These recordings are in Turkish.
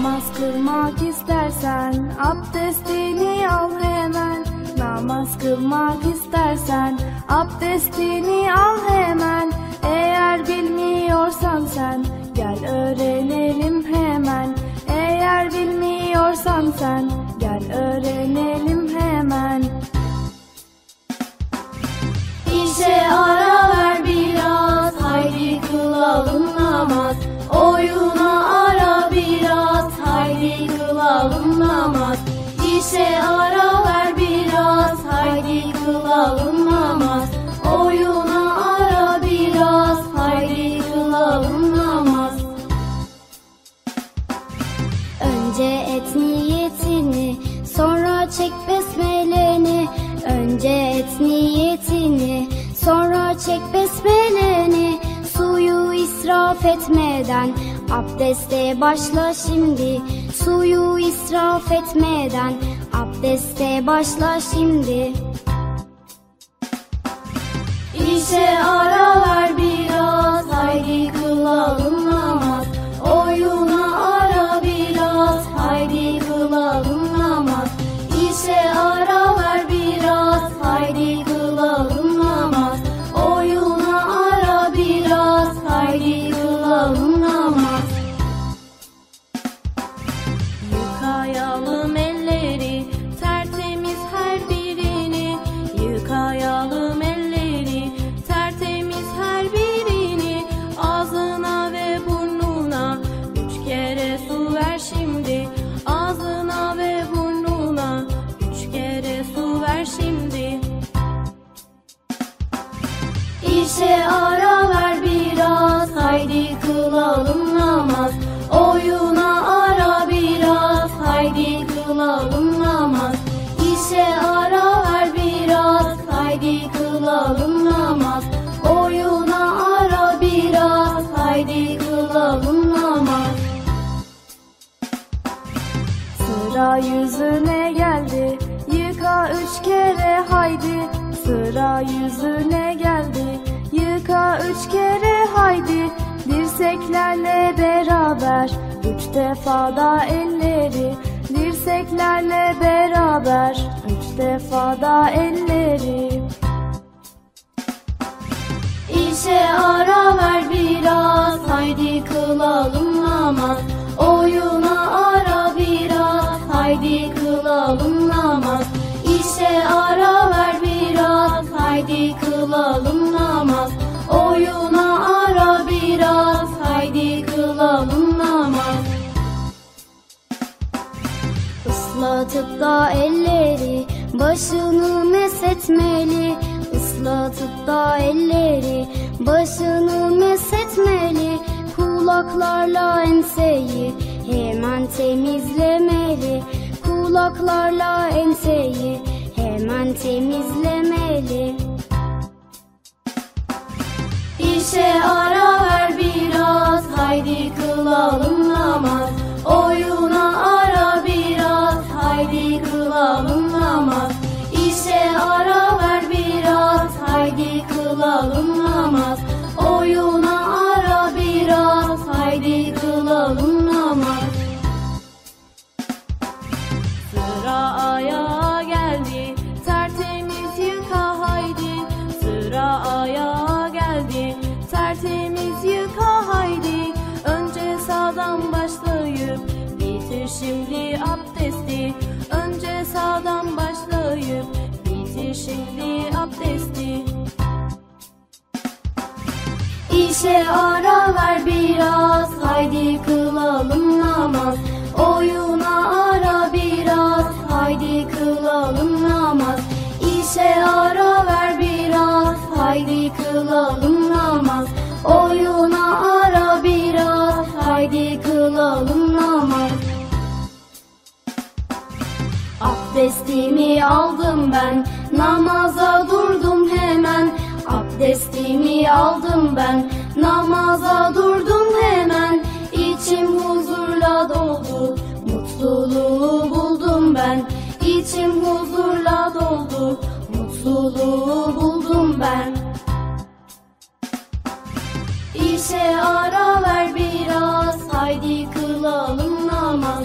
Namaz kılmak istersen abdestini al hemen. Namaz kılmak istersen abdestini al hemen. Eğer bilmiyorsan sen gel öğrenelim hemen. Eğer bilmiyorsan sen gel öğrenelim hemen. İşe ara ver biraz haydi kılalım namaz. Biraz haydi kılalım namaz. İşe ara ver biraz. Haydi kılalım namaz. Oyuna ara biraz. Haydi kılalım namaz. Önce et niyetini sonra çek besmeleni. Önce et niyetini sonra çek besmeleni. Suyu israf etmeden abdeste başla şimdi Suyu israf etmeden abdeste başla şimdi. İşe ara ver biraz haydi kılalım Sıra yüzüne geldi. Yıka üç kere haydi. Dirseklerle beraber. Üç defa da elleri. Dirseklerle beraber. Üç defa da elleri. İşe ara ver biraz. Haydi kılalım namaz kılalım namaz. Oyuna ara biraz haydi kılalım namaz. Islatıp da elleri başını mesetmeli. Islatıp da elleri başını mesetmeli. Kulaklarla enseyi hemen temizlemeli. Kulaklarla enseyi hemen temizlemeli İşe ara ver biraz haydi kılalım namaz. Oyuna ara biraz haydi kılalım namaz. İşe ara ver biraz haydi kılalım namaz İşe ara ver biraz haydi kılalım namaz. Oyuna ara biraz haydi kılalım namaz. İşe ara ver biraz haydi kılalım namaz. Oyuna ara biraz haydi kılalım namaz. Abdestimi aldım ben namaza durdum hemen. Abdestimi aldım ben namaza durdum hemen İçim huzurla doldu. Mutluluğu buldum ben İçim huzurla doldu. Mutluluğu buldum ben. İşe ara ver biraz haydi kılalım namaz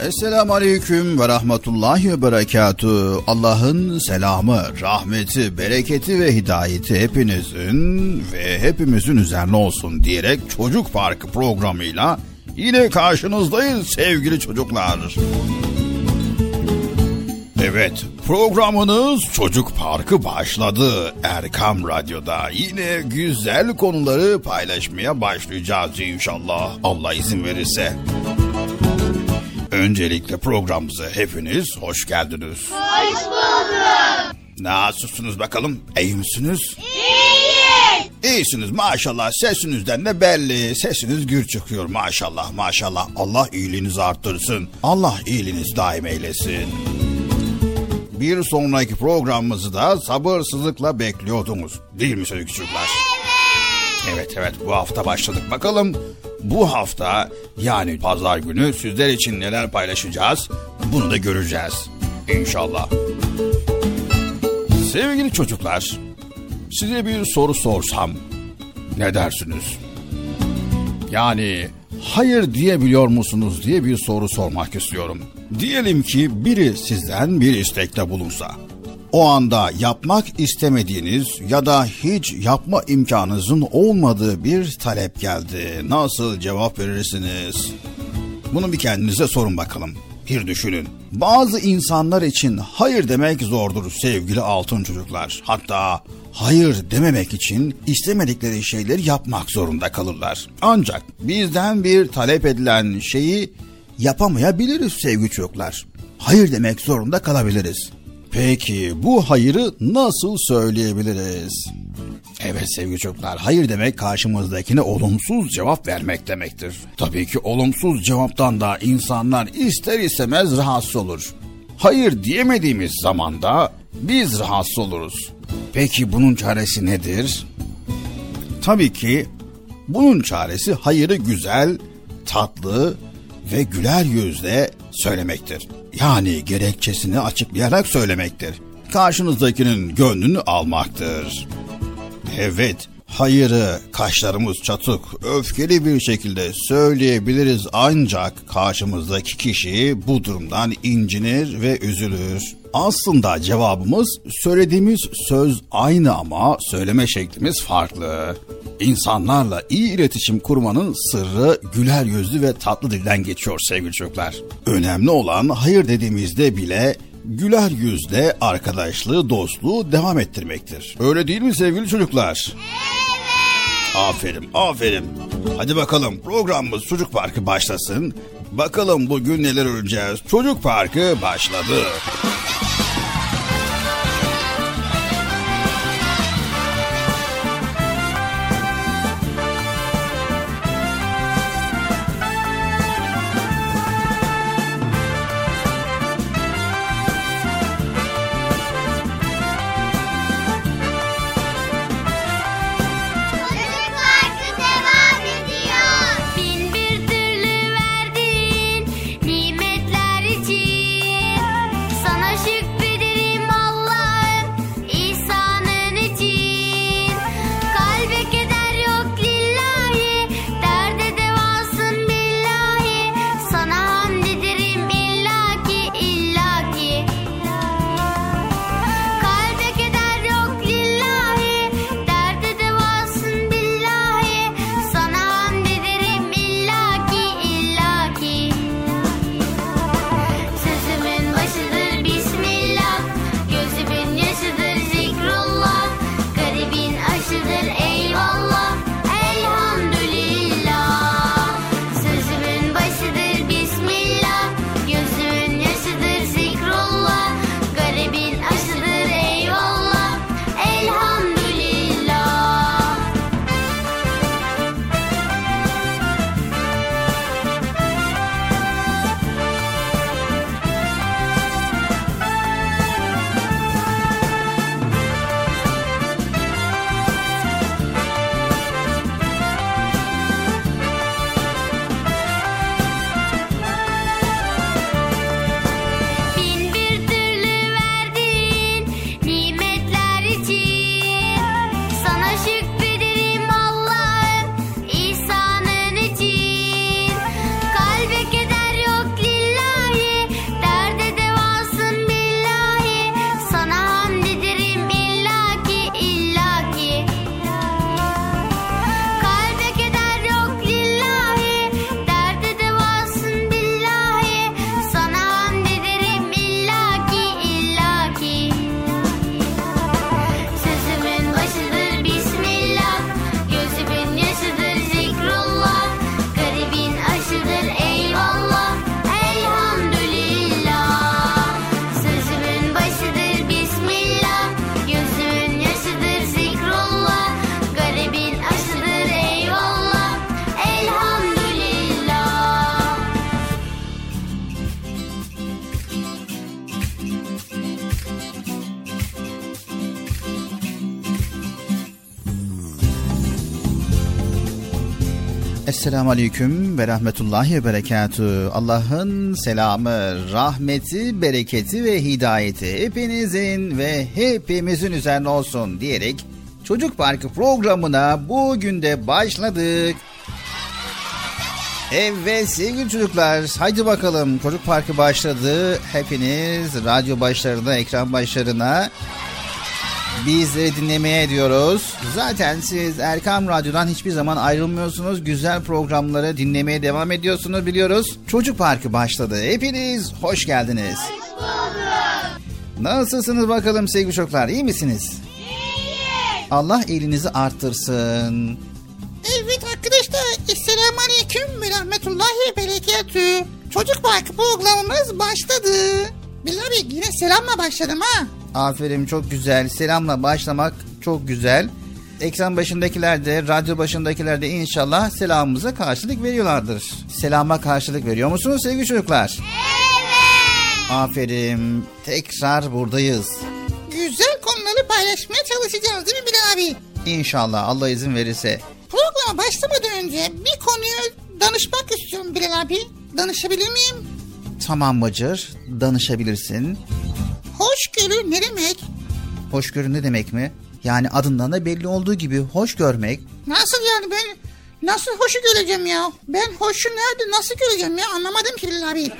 Esselamu Aleyküm ve Rahmetullahi ve Berekatü. Allah'ın selamı, rahmeti, bereketi ve hidayeti hepinizin ve hepimizin üzerine olsun diyerek Çocuk Parkı programıyla yine karşınızdayız sevgili çocuklar. Evet, programınız Çocuk Parkı başladı. Erkam Radyo'da yine güzel konuları paylaşmaya başlayacağız inşallah. Allah izin verirse. Öncelikle programımıza hepiniz hoş geldiniz. Hoş bulduk. Nasılsınız bakalım? İyi misiniz? İyiyiz. İyisiniz maşallah sesinizden de belli. Sesiniz gür çıkıyor maşallah maşallah. Allah iyiliğinizi arttırsın. Allah iyiliğinizi daim eylesin. Bir sonraki programımızı da sabırsızlıkla bekliyordunuz. Değil mi sevgili çocuklar? Evet evet bu hafta başladık. Bakalım bu hafta yani pazar günü sizler için neler paylaşacağız bunu da göreceğiz. İnşallah. Sevgili çocuklar size bir soru sorsam ne dersiniz? Yani hayır diyebiliyor musunuz diye bir soru sormak istiyorum. Diyelim ki biri sizden bir istekte bulunsa o anda yapmak istemediğiniz ya da hiç yapma imkanınızın olmadığı bir talep geldi. Nasıl cevap verirsiniz? Bunu bir kendinize sorun bakalım. Bir düşünün. Bazı insanlar için hayır demek zordur sevgili altın çocuklar. Hatta hayır dememek için istemedikleri şeyleri yapmak zorunda kalırlar. Ancak bizden bir talep edilen şeyi yapamayabiliriz sevgili çocuklar. Hayır demek zorunda kalabiliriz. Peki bu hayırı nasıl söyleyebiliriz? Evet sevgili çocuklar, hayır demek karşımızdakine olumsuz cevap vermek demektir. Tabii ki olumsuz cevaptan da insanlar ister istemez rahatsız olur. Hayır diyemediğimiz zaman da biz rahatsız oluruz. Peki bunun çaresi nedir? Tabii ki bunun çaresi hayırı güzel, tatlı ve güler yüzle söylemektir. Yani gerekçesini açıklayarak söylemektir. Karşınızdakinin gönlünü almaktır. Evet, hayırı kaşlarımız çatık, öfkeli bir şekilde söyleyebiliriz ancak karşımızdaki kişi bu durumdan incinir ve üzülür. Aslında cevabımız söylediğimiz söz aynı ama söyleme şeklimiz farklı. İnsanlarla iyi iletişim kurmanın sırrı güler yüzlü ve tatlı dilden geçiyor sevgili çocuklar. Önemli olan hayır dediğimizde bile güler yüzle arkadaşlığı, dostluğu devam ettirmektir. Öyle değil mi sevgili çocuklar? Evet. Aferin, aferin. Hadi bakalım programımız Çocuk Parkı başlasın. Bakalım bugün neler öreceğiz. Çocuk Parkı başladı. Esselamu Aleyküm ve Rahmetullahi ve Berekatü. Allah'ın selamı, rahmeti, bereketi ve hidayeti hepinizin ve hepimizin üzerine olsun diyerek Çocuk Parkı programına bugün de başladık. Evet sevgili çocuklar haydi bakalım Çocuk Parkı başladı. Hepiniz radyo başlarına, ekran başlarına bizleri dinlemeye ediyoruz. Zaten siz Erkam Radyo'dan hiçbir zaman ayrılmıyorsunuz. Güzel programları dinlemeye devam ediyorsunuz biliyoruz. Çocuk Parkı başladı. Hepiniz hoş geldiniz. Hoş bulduk. Nasılsınız bakalım sevgili çocuklar? İyi misiniz? İyiyiz. Allah elinizi arttırsın. Evet arkadaşlar. Esselamu Aleyküm ve Rahmetullahi Berekatü. Çocuk Parkı programımız başladı. Bilal abi yine selamla başladım ha. Aferin çok güzel. Selamla başlamak çok güzel. Ekran başındakiler de, radyo başındakiler de inşallah selamımıza karşılık veriyorlardır. Selama karşılık veriyor musunuz sevgili çocuklar? Evet. Aferin. Tekrar buradayız. Güzel konuları paylaşmaya çalışacağız değil mi Bilal abi? İnşallah Allah izin verirse. Programa başlamadan önce bir konuyu danışmak istiyorum Bilal abi. Danışabilir miyim? Tamam Bacır, danışabilirsin. Hoşgörü ne demek? Hoşgörü ne demek mi? Yani adından da belli olduğu gibi hoş görmek. Nasıl yani ben nasıl hoşu göreceğim ya? Ben hoşu nerede nasıl göreceğim ya anlamadım ki Bilal abi.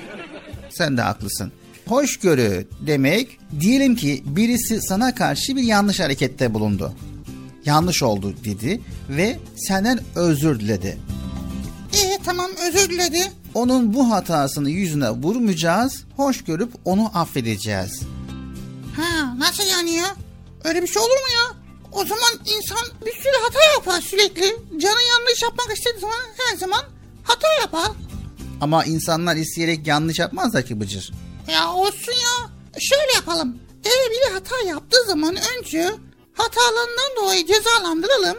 Sen de haklısın. Hoşgörü demek diyelim ki birisi sana karşı bir yanlış harekette bulundu. Yanlış oldu dedi ve senden özür diledi. Ee tamam özür diledi. Onun bu hatasını yüzüne vurmayacağız, hoş görüp onu affedeceğiz. Ha nasıl yani ya? Öyle bir şey olur mu ya? O zaman insan bir sürü hata yapar sürekli. Canı yanlış yapmak istediği zaman her zaman hata yapar. Ama insanlar isteyerek yanlış yapmazlar ki Bıcır. Ya olsun ya. Şöyle yapalım. Eğer biri hata yaptığı zaman önce hatalarından dolayı cezalandıralım.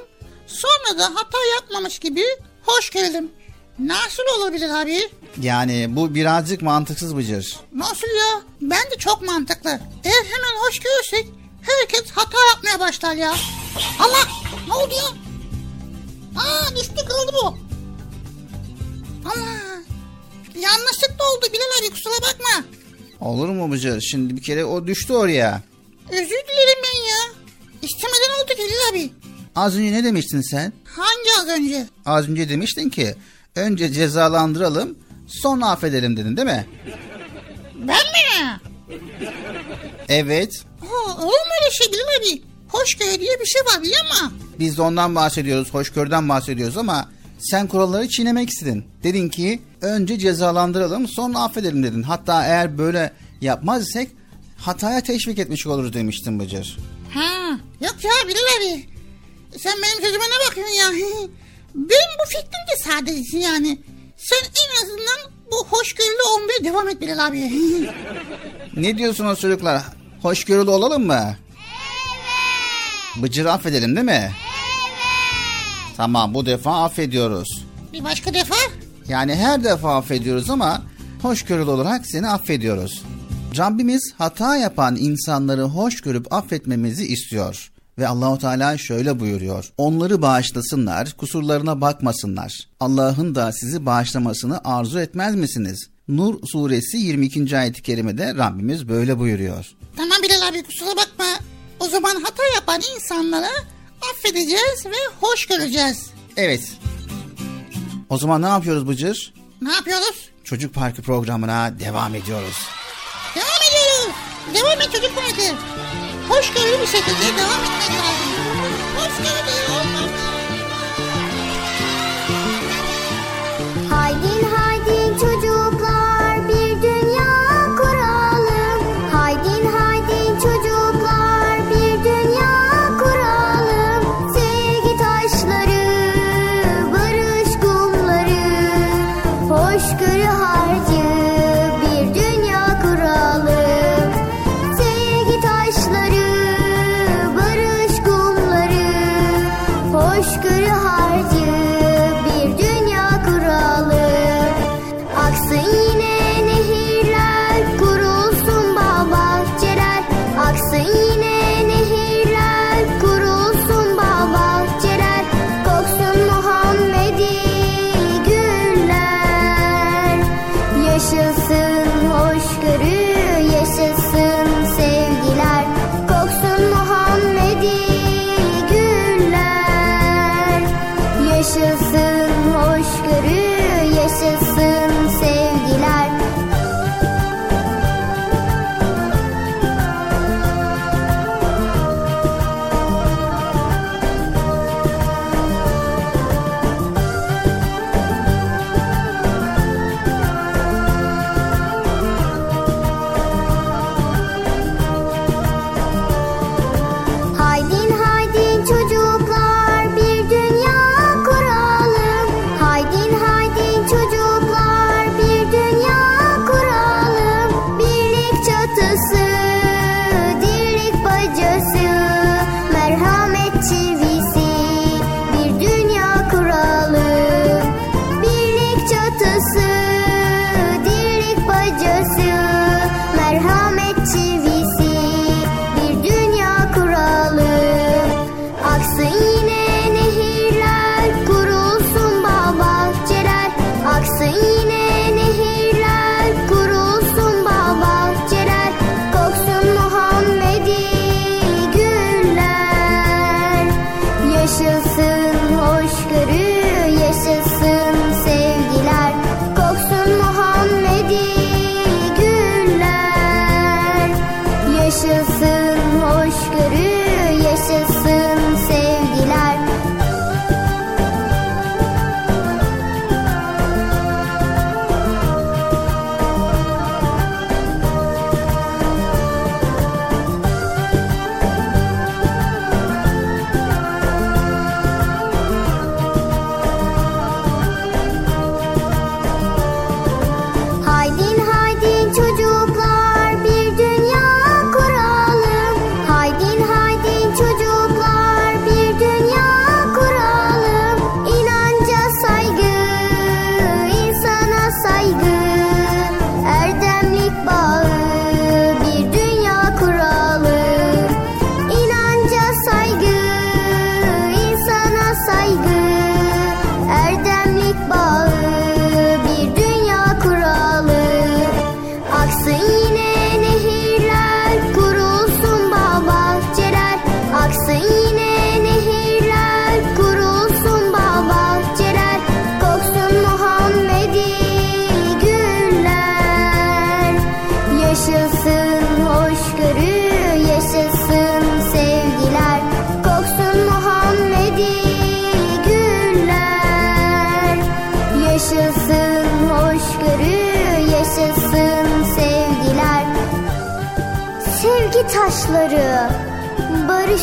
Sonra da hata yapmamış gibi hoş görelim. Nasıl olabilir abi? Yani bu birazcık mantıksız Bıcır. Nasıl ya? Bence çok mantıklı. Eğer hemen hoş görürsek herkes hata yapmaya başlar ya. Allah! Ne oldu ya? Aa düştü kırıldı bu. Allah! Yanlışlıkla oldu Bilal abi kusura bakma. Olur mu Bıcır? Şimdi bir kere o düştü oraya. Özür dilerim ben ya. İstemeden oldu Bilal abi. Az önce ne demiştin sen? Hangi az önce? Az önce demiştin ki önce cezalandıralım sonra affedelim dedin değil mi? Ben mi? Evet. Ha, olur mu öyle şey Bilal abi? Hoşgörü diye bir şey var biliyor musun? Biz de ondan bahsediyoruz, hoşgörüden bahsediyoruz ama sen kuralları çiğnemek istedin. Dedin ki önce cezalandıralım sonra affedelim dedin. Hatta eğer böyle yapmaz isek hataya teşvik etmiş oluruz demiştin Bıcır. Ha, yok ya Bilal abi. Sen benim sözüme ne bakıyorsun ya? Benim bu fikrim de sadece yani. Sen en azından bu hoşgörülü olmaya devam et Bilal abi. Ne diyorsunuz çocuklar? Hoşgörülü olalım mı? Evet. Bıcır'ı affedelim değil mi? Evet. Tamam bu defa affediyoruz. bir başka defa? Yani her defa affediyoruz ama hoşgörülü olarak seni affediyoruz. Rabbimiz hata yapan insanları hoş görüp affetmemizi istiyor. Ve Allahu Teala şöyle buyuruyor. Onları bağışlasınlar, kusurlarına bakmasınlar. Allah'ın da sizi bağışlamasını arzu etmez misiniz? Nur suresi 22. ayet-i kerimede Rabbimiz böyle buyuruyor. Tamam Bilal abi kusura bakma. O zaman hata yapan insanlara affedeceğiz ve hoş göreceğiz. Evet. O zaman ne yapıyoruz Bıcır? Ne yapıyoruz? Çocuk Parkı programına devam ediyoruz. Devam ediyoruz. Devam et çocuk parkı. Hoşgörülü bir şekilde devam etmek lazım. Hoşgörülü. Haydin haydin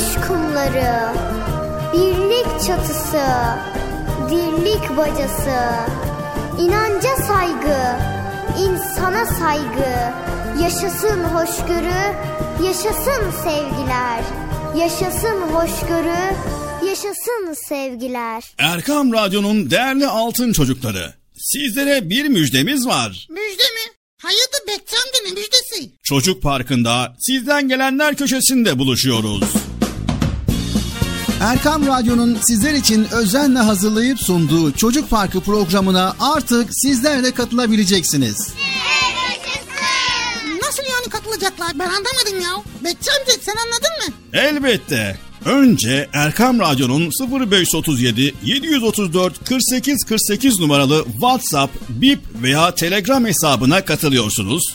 barış kumları, birlik çatısı, dirlik bacası, inanca saygı, insana saygı, yaşasın hoşgörü, yaşasın sevgiler, yaşasın hoşgörü, yaşasın sevgiler. Erkam Radyo'nun değerli altın çocukları. Sizlere bir müjdemiz var. Müjde mi? Hayırdır Bekçi amca ne müjdesi? Çocuk Parkı'nda sizden gelenler köşesinde buluşuyoruz. Erkam Radyo'nun sizler için özenle hazırlayıp sunduğu Çocuk Parkı programına artık sizler de katılabileceksiniz. Nasıl yani katılacaklar ben anlamadım ya. Bekçi amca sen anladın mı? Elbette. Önce Erkam Radyo'nun 0537 734 48 48 numaralı WhatsApp, Bip veya Telegram hesabına katılıyorsunuz.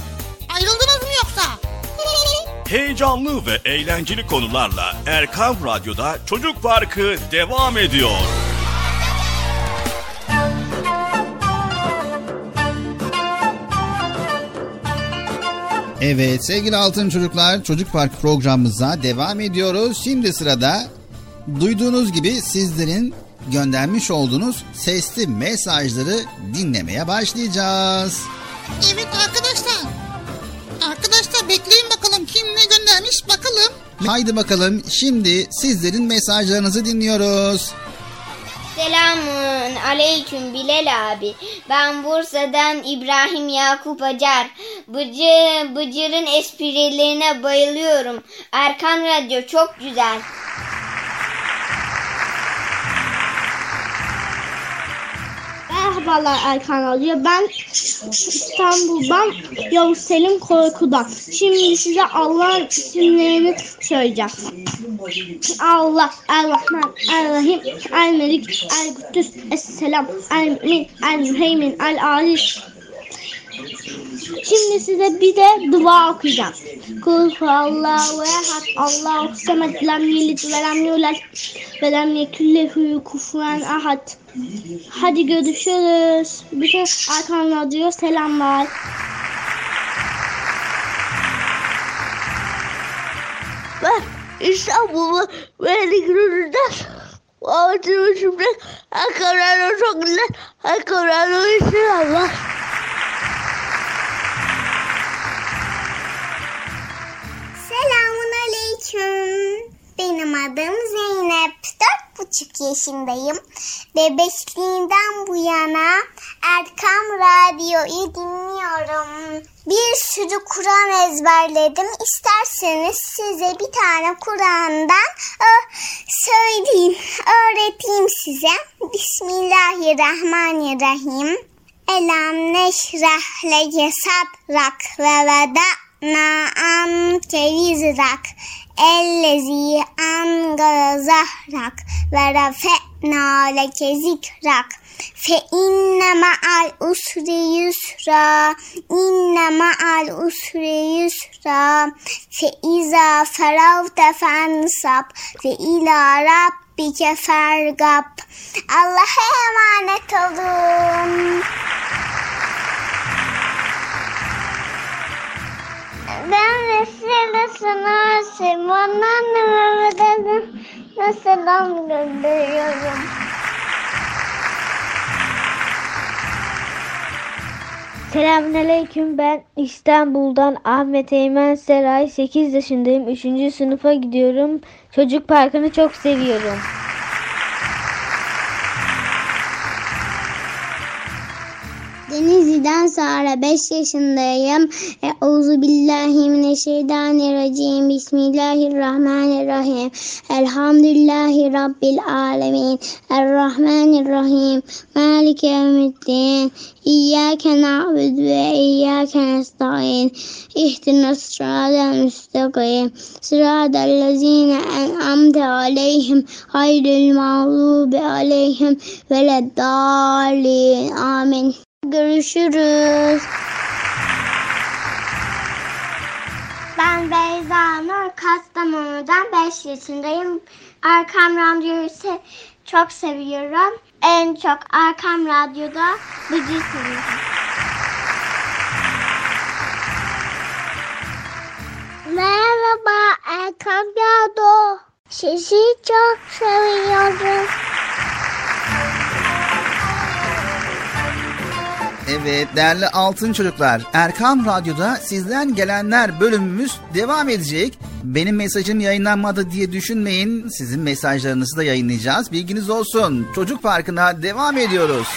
Heyecanlı ve eğlenceli konularla Erkan Radyo'da Çocuk Parkı devam ediyor. Evet sevgili altın çocuklar Çocuk Park programımıza devam ediyoruz. Şimdi sırada duyduğunuz gibi sizlerin göndermiş olduğunuz sesli mesajları dinlemeye başlayacağız. Evet arkadaşlar. Arkadaşlar bekleyin göndermiş bakalım. Haydi bakalım şimdi sizlerin mesajlarınızı dinliyoruz. Selamun aleyküm Bilal abi. Ben Bursa'dan İbrahim Yakup Acar. Bıcı, Bıcır'ın esprilerine bayılıyorum. Erkan Radyo çok güzel. Merhabalar Erkan Radyo. Ben İstanbul'dan Yavuz Selim Korku'dan. Şimdi size Allah'ın isimlerini söyleyeceğim. Allah, El-Rahman, El-Rahim, El-Melik, El-Kuddüs, Es-Selam, El-Mümin, El-Müheymin, El-Aziz. Şimdi size bir de dua okuyacağım. Kul Allahu ehad, Allahu semed, lem yelid ve lem yulad ve lem yekullehu kufuven ahad. Hadi görüşürüz. Bütün Erkan Radyo selamlar. Ben İstanbul'u Beylikdüzü'nden Ağacımı şimdi Erkan Radyo çok güzel. Erkan Radyo'yu selamlar. Benim adım Zeynep. Dört buçuk yaşındayım. Bebekliğimden bu yana Erkam Radyo'yu dinliyorum. Bir sürü Kur'an ezberledim. İsterseniz size bir tane Kur'an'dan ö, söyleyeyim, öğreteyim size. Bismillahirrahmanirrahim. Elam neşrah leke sadrak ve veda'na anke vizrak. Ellezi angara zahrak ve rafe'na leke zikrak. Fe inne ma'al usri yusra. İnne ma'al usri yusra. Fe iza feravte fensab. Fe ila rabbike fergab. Allah'a emanet olun. Ben Vesile sana Simon anneme dedim. Selam gönderiyorum. Selamünaleyküm ben İstanbul'dan Ahmet Eymen Seray 8 yaşındayım 3. sınıfa gidiyorum çocuk parkını çok seviyorum. Denizli'den sonra 5 yaşındayım. Euzu billahi mineşşeytanirracim. Bismillahirrahmanirrahim. Elhamdülillahi rabbil alamin. Errahmanirrahim. Maliki yevmiddin. İyyâke na'budu ve iyyâke nestaîn. İhdinas sıratal müstakim. Sıratal lezîne en'amte aleyhim. Hayril mağlubi aleyhim. Veleddâlin. Amin. Görüşürüz. Ben Beyza Nur Kastamonu'dan 5 yaşındayım. Arkam Radyo'yu se- çok seviyorum. En çok Arkam Radyo'da Bıcı seviyorum. Merhaba Erkam Radyo. Sizi çok seviyorum. Evet değerli altın çocuklar Erkam Radyo'da sizden gelenler bölümümüz devam edecek. Benim mesajım yayınlanmadı diye düşünmeyin. Sizin mesajlarınızı da yayınlayacağız. Bilginiz olsun. Çocuk Parkı'na devam ediyoruz.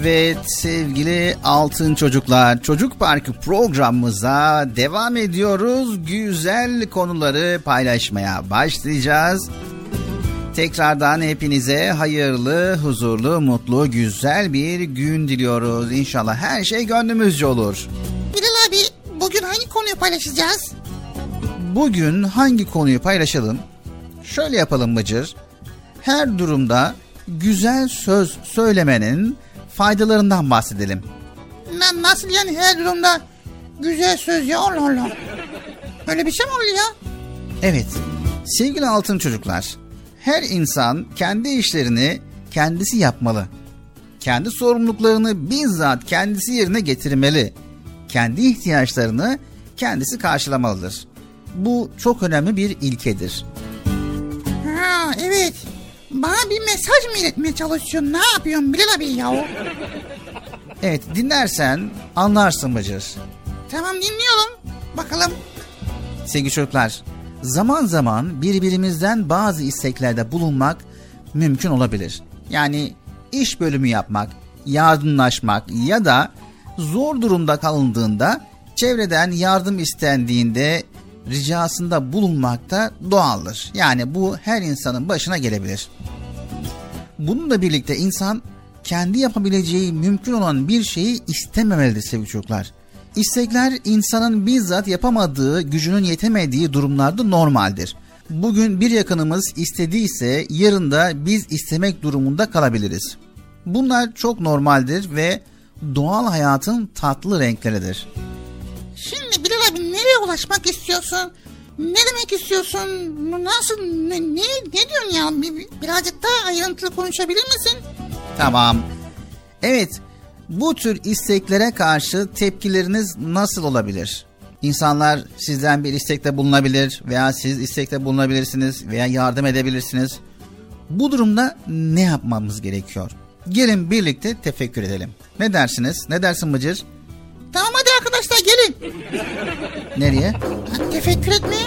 Evet sevgili altın çocuklar çocuk parkı programımıza devam ediyoruz. Güzel konuları paylaşmaya başlayacağız. Tekrardan hepinize hayırlı, huzurlu, mutlu, güzel bir gün diliyoruz. İnşallah her şey gönlümüzce olur. Bilal abi bugün hangi konuyu paylaşacağız? Bugün hangi konuyu paylaşalım? Şöyle yapalım Bıcır. Her durumda güzel söz söylemenin faydalarından bahsedelim. Na, nasıl yani her durumda güzel söz ya Allah Allah. Öyle bir şey mi oluyor ya? Evet, sevgili altın çocuklar, her insan kendi işlerini kendisi yapmalı. Kendi sorumluluklarını bizzat kendisi yerine getirmeli. Kendi ihtiyaçlarını kendisi karşılamalıdır. Bu çok önemli bir ilkedir. Ha evet. Bana bir mesaj mı iletmeye çalışıyorsun? Ne yapıyorsun Bilal abi ya? Evet, dinlersen anlarsın Bıcır. Tamam dinliyorum. Bakalım. Sevgili çocuklar, zaman zaman birbirimizden bazı isteklerde bulunmak mümkün olabilir. Yani iş bölümü yapmak, yardımlaşmak ya da zor durumda kalındığında çevreden yardım istendiğinde ricasında bulunmak da doğaldır. Yani bu her insanın başına gelebilir. Bununla birlikte insan kendi yapabileceği mümkün olan bir şeyi istememelidir sevgili çocuklar. İstekler insanın bizzat yapamadığı, gücünün yetemediği durumlarda normaldir. Bugün bir yakınımız istediyse yarın da biz istemek durumunda kalabiliriz. Bunlar çok normaldir ve doğal hayatın tatlı renkleridir. Şimdi Bilal abi nereye ulaşmak istiyorsun? Ne demek istiyorsun? Nasıl? Ne, ne, ne diyorsun ya? Bir, birazcık daha ayrıntılı konuşabilir misin? Tamam. Evet, bu tür isteklere karşı tepkileriniz nasıl olabilir? İnsanlar sizden bir istekte bulunabilir veya siz istekte bulunabilirsiniz veya yardım edebilirsiniz. Bu durumda ne yapmamız gerekiyor? Gelin birlikte tefekkür edelim. Ne dersiniz? Ne dersin Bıcır? Tamam hadi arkadaşlar gelin. Nereye? Tefekkür etmeye.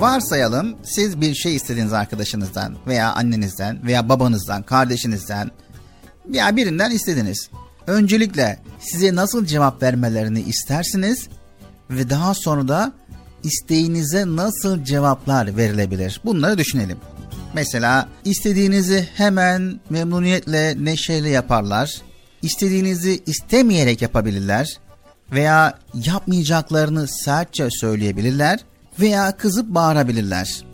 Varsayalım siz bir şey istediğiniz arkadaşınızdan veya annenizden veya babanızdan, kardeşinizden veya birinden istediniz. Öncelikle size nasıl cevap vermelerini istersiniz ve daha sonra da isteğinize nasıl cevaplar verilebilir? Bunları düşünelim. Mesela istediğinizi hemen memnuniyetle neşeyle yaparlar. İstediğinizi istemeyerek yapabilirler veya yapmayacaklarını sertçe söyleyebilirler veya kızıp bağırabilirler.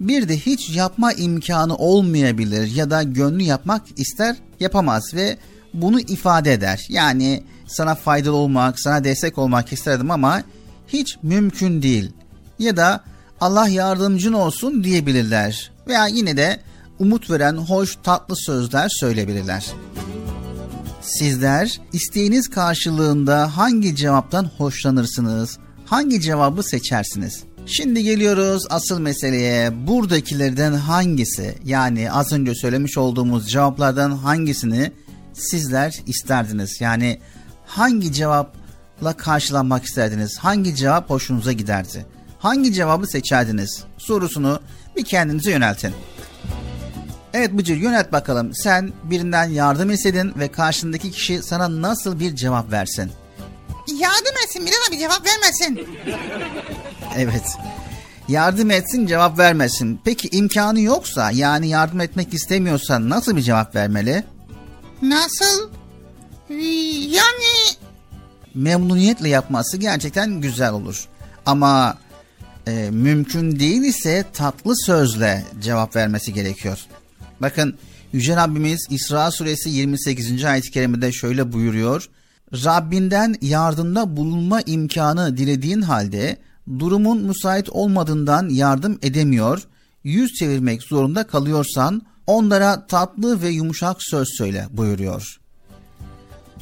Bir de hiç yapma imkanı olmayabilir ya da gönlü yapmak ister yapamaz ve bunu ifade eder. Yani sana faydalı olmak, sana destek olmak isterdim ama hiç mümkün değil. Ya da Allah yardımcın olsun diyebilirler. Veya yine de umut veren hoş tatlı sözler söyleyebilirler. Sizler isteğiniz karşılığında hangi cevaptan hoşlanırsınız? Hangi cevabı seçersiniz? Şimdi geliyoruz asıl meseleye. Buradakilerden hangisi yani az önce söylemiş olduğumuz cevaplardan hangisini sizler isterdiniz? Yani hangi cevapla karşılanmak isterdiniz? Hangi cevap hoşunuza giderdi? Hangi cevabı seçerdiniz? Sorusunu bir kendinize yöneltin. Evet Bıcır yönelt bakalım. Sen birinden yardım istedin ve karşındaki kişi sana nasıl bir cevap versin? Yardım etsin Bilal abi cevap vermesin. Evet. Yardım etsin cevap vermesin. Peki imkanı yoksa yani yardım etmek istemiyorsan nasıl bir cevap vermeli? Nasıl? Yani... Memnuniyetle yapması gerçekten güzel olur. Ama e, mümkün değil ise tatlı sözle cevap vermesi gerekiyor. Bakın Yüce Rabbimiz İsra suresi 28. ayet-i kerimede şöyle buyuruyor. Rabbinden yardımda bulunma imkanı dilediğin halde durumun müsait olmadığından yardım edemiyor, yüz çevirmek zorunda kalıyorsan onlara tatlı ve yumuşak söz söyle buyuruyor.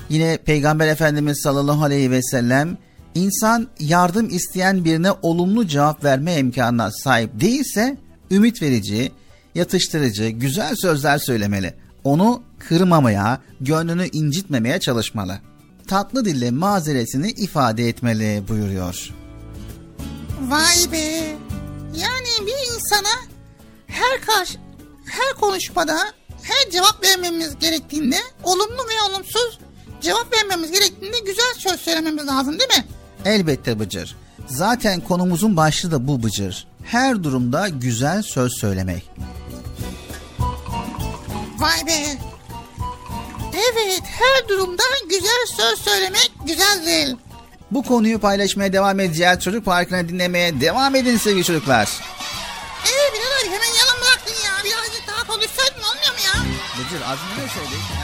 Yine Peygamber Efendimiz sallallahu aleyhi ve sellem insan yardım isteyen birine olumlu cevap verme imkanına sahip değilse ümit verici, yatıştırıcı, güzel sözler söylemeli. Onu kırmamaya, gönlünü incitmemeye çalışmalı. Tatlı dille mazeretini ifade etmeli buyuruyor. Vay be. Yani bir insana her karşı her konuşmada her cevap vermemiz gerektiğinde olumlu ve olumsuz cevap vermemiz gerektiğinde güzel söz söylememiz lazım değil mi? Elbette Bıcır. Zaten konumuzun başlığı da bu Bıcır. Her durumda güzel söz söylemek. Vay be. Evet her durumda güzel söz söylemek güzeldir. Bu konuyu paylaşmaya devam edeceğiz. Çocuk Parkı'nı dinlemeye devam edin sevgili çocuklar. Ee abi hemen yalan bıraktın ya. Birazcık daha konuşsaydın olmuyor mu ya? Bıcır az önce söyledik.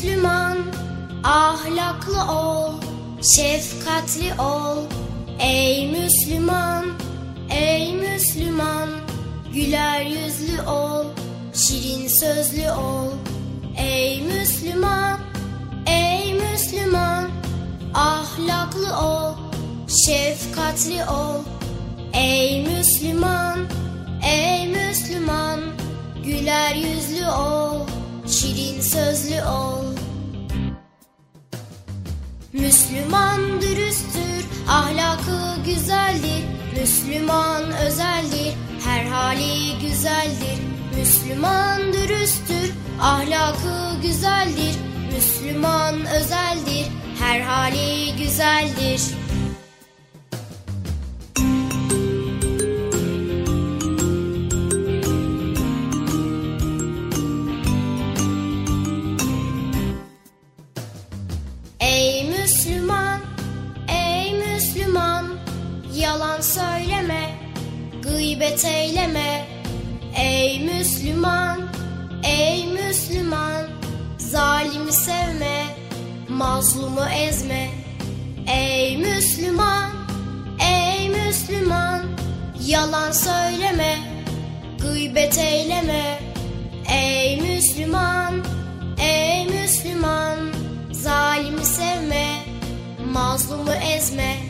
Müslüman, ahlaklı ol, şefkatli ol. Ey Müslüman, ey Müslüman, güler yüzlü ol, şirin sözlü ol. Ey Müslüman, ey Müslüman, ahlaklı ol, şefkatli ol. Ey Müslüman, ey Müslüman, Güler yüzlü ol, şirin sözlü ol. Müslüman dürüsttür, ahlakı güzeldir. Müslüman özeldir, her hali güzeldir. Müslüman dürüsttür, ahlakı güzeldir. Müslüman özeldir, her hali güzeldir. Yalan söyleme, gıybet eyleme. Ey Müslüman, ey Müslüman, zalimi sevme, mazlumu ezme. Ey Müslüman, ey Müslüman, yalan söyleme, gıybet eyleme. Ey Müslüman, ey Müslüman, zalimi sevme. mazlumu ezme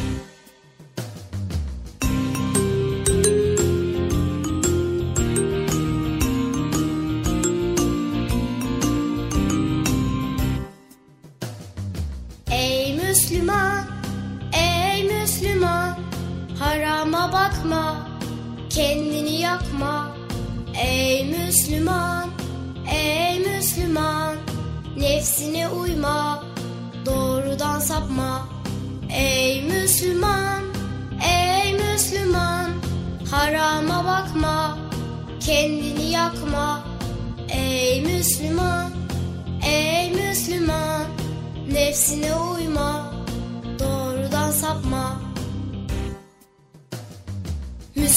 Harama bakma, kendini yakma. Ey Müslüman, ey Müslüman Nefsine uyma, doğrudan sapma. Ey Müslüman, ey Müslüman Harama bakma, kendini yakma. Ey Müslüman, ey Müslüman Nefsine uyma, doğrudan sapma.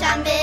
Perşembe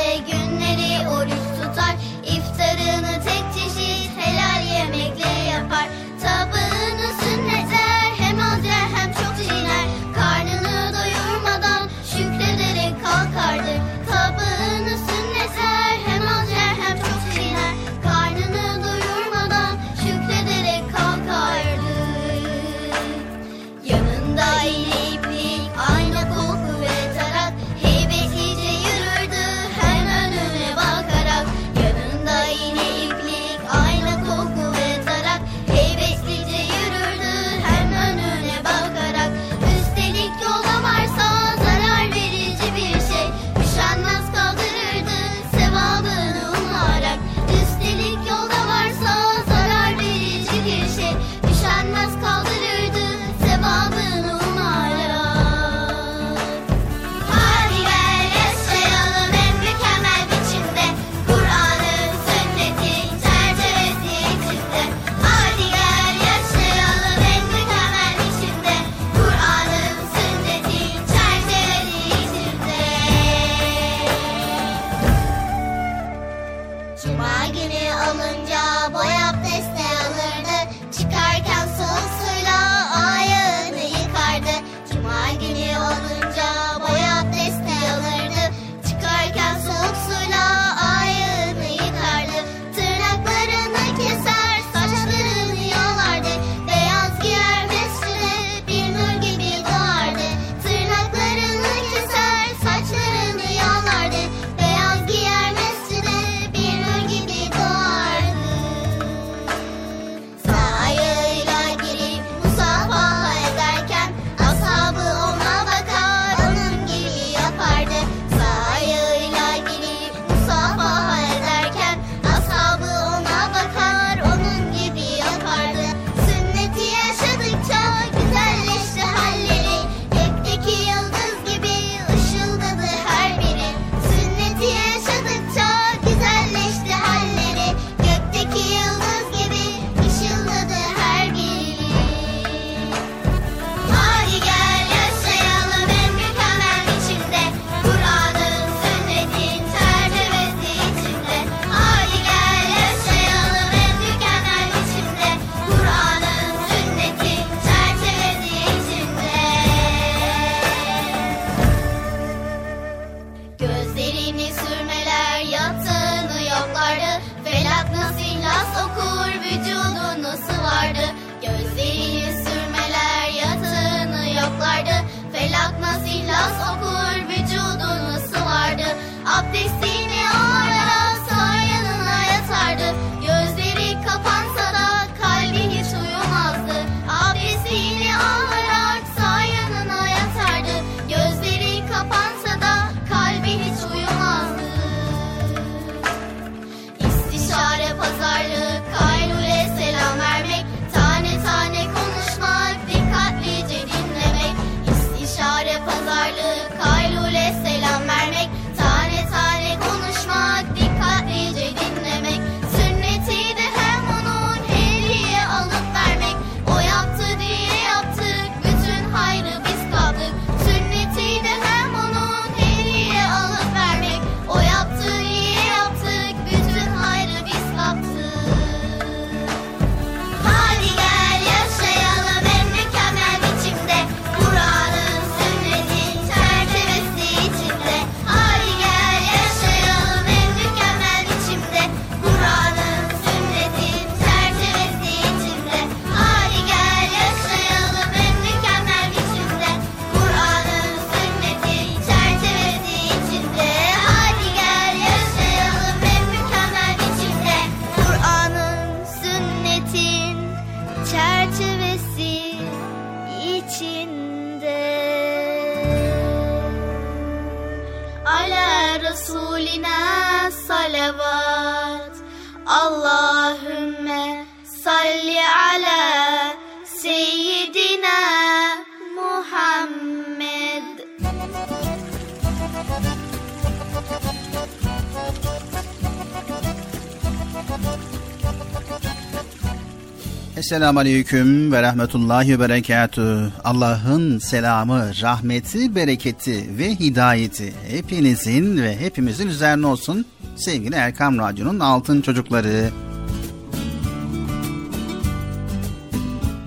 Esselamu Aleyküm ve Rahmetullahi ve Berekatü. Allah'ın selamı, rahmeti, bereketi ve hidayeti hepinizin ve hepimizin üzerine olsun. Sevgili Erkam Radyo'nun altın çocukları.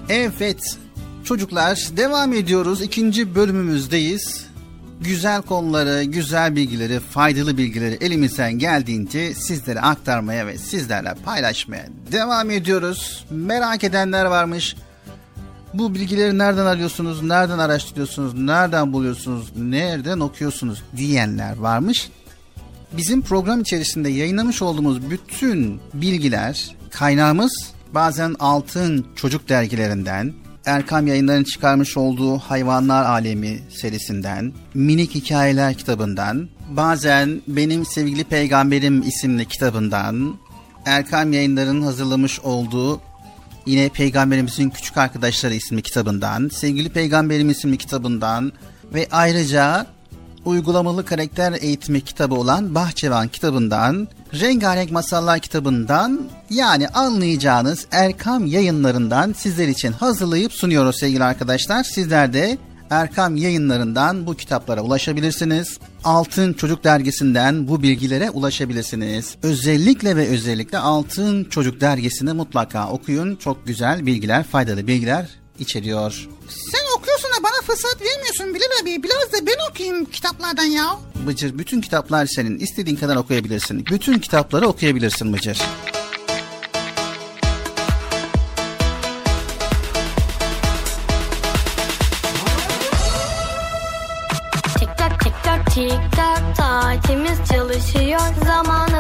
Evet çocuklar devam ediyoruz. ikinci bölümümüzdeyiz. Güzel konuları, güzel bilgileri, faydalı bilgileri elimizden geldiğince sizlere aktarmaya ve sizlerle paylaşmaya devam ediyoruz. Merak edenler varmış. Bu bilgileri nereden arıyorsunuz, nereden araştırıyorsunuz, nereden buluyorsunuz, nereden okuyorsunuz diyenler varmış. Bizim program içerisinde yayınlamış olduğumuz bütün bilgiler, kaynağımız bazen Altın Çocuk dergilerinden, Erkam Yayınları'nın çıkarmış olduğu Hayvanlar Alemi serisinden, Minik Hikayeler kitabından, bazen Benim Sevgili Peygamberim isimli kitabından, Erkam Yayınları'nın hazırlamış olduğu yine Peygamberimizin Küçük Arkadaşları isimli kitabından, Sevgili Peygamberim isimli kitabından ve ayrıca uygulamalı karakter eğitimi kitabı olan Bahçevan kitabından, Rengarenk Masallar kitabından yani anlayacağınız Erkam yayınlarından sizler için hazırlayıp sunuyoruz sevgili arkadaşlar. Sizler de Erkam yayınlarından bu kitaplara ulaşabilirsiniz. Altın Çocuk dergisinden bu bilgilere ulaşabilirsiniz. Özellikle ve özellikle Altın Çocuk dergisini mutlaka okuyun. Çok güzel bilgiler, faydalı bilgiler içeriyor. Sen okuyorsun da bana fırsat vermiyorsun Bilal abi. Biraz da ben okuyayım kitaplardan ya. Bıcır bütün kitaplar senin. İstediğin kadar okuyabilirsin. Bütün kitapları okuyabilirsin Bıcır. Tik tak tik tak tik tak saatimiz çalışıyor zamanımız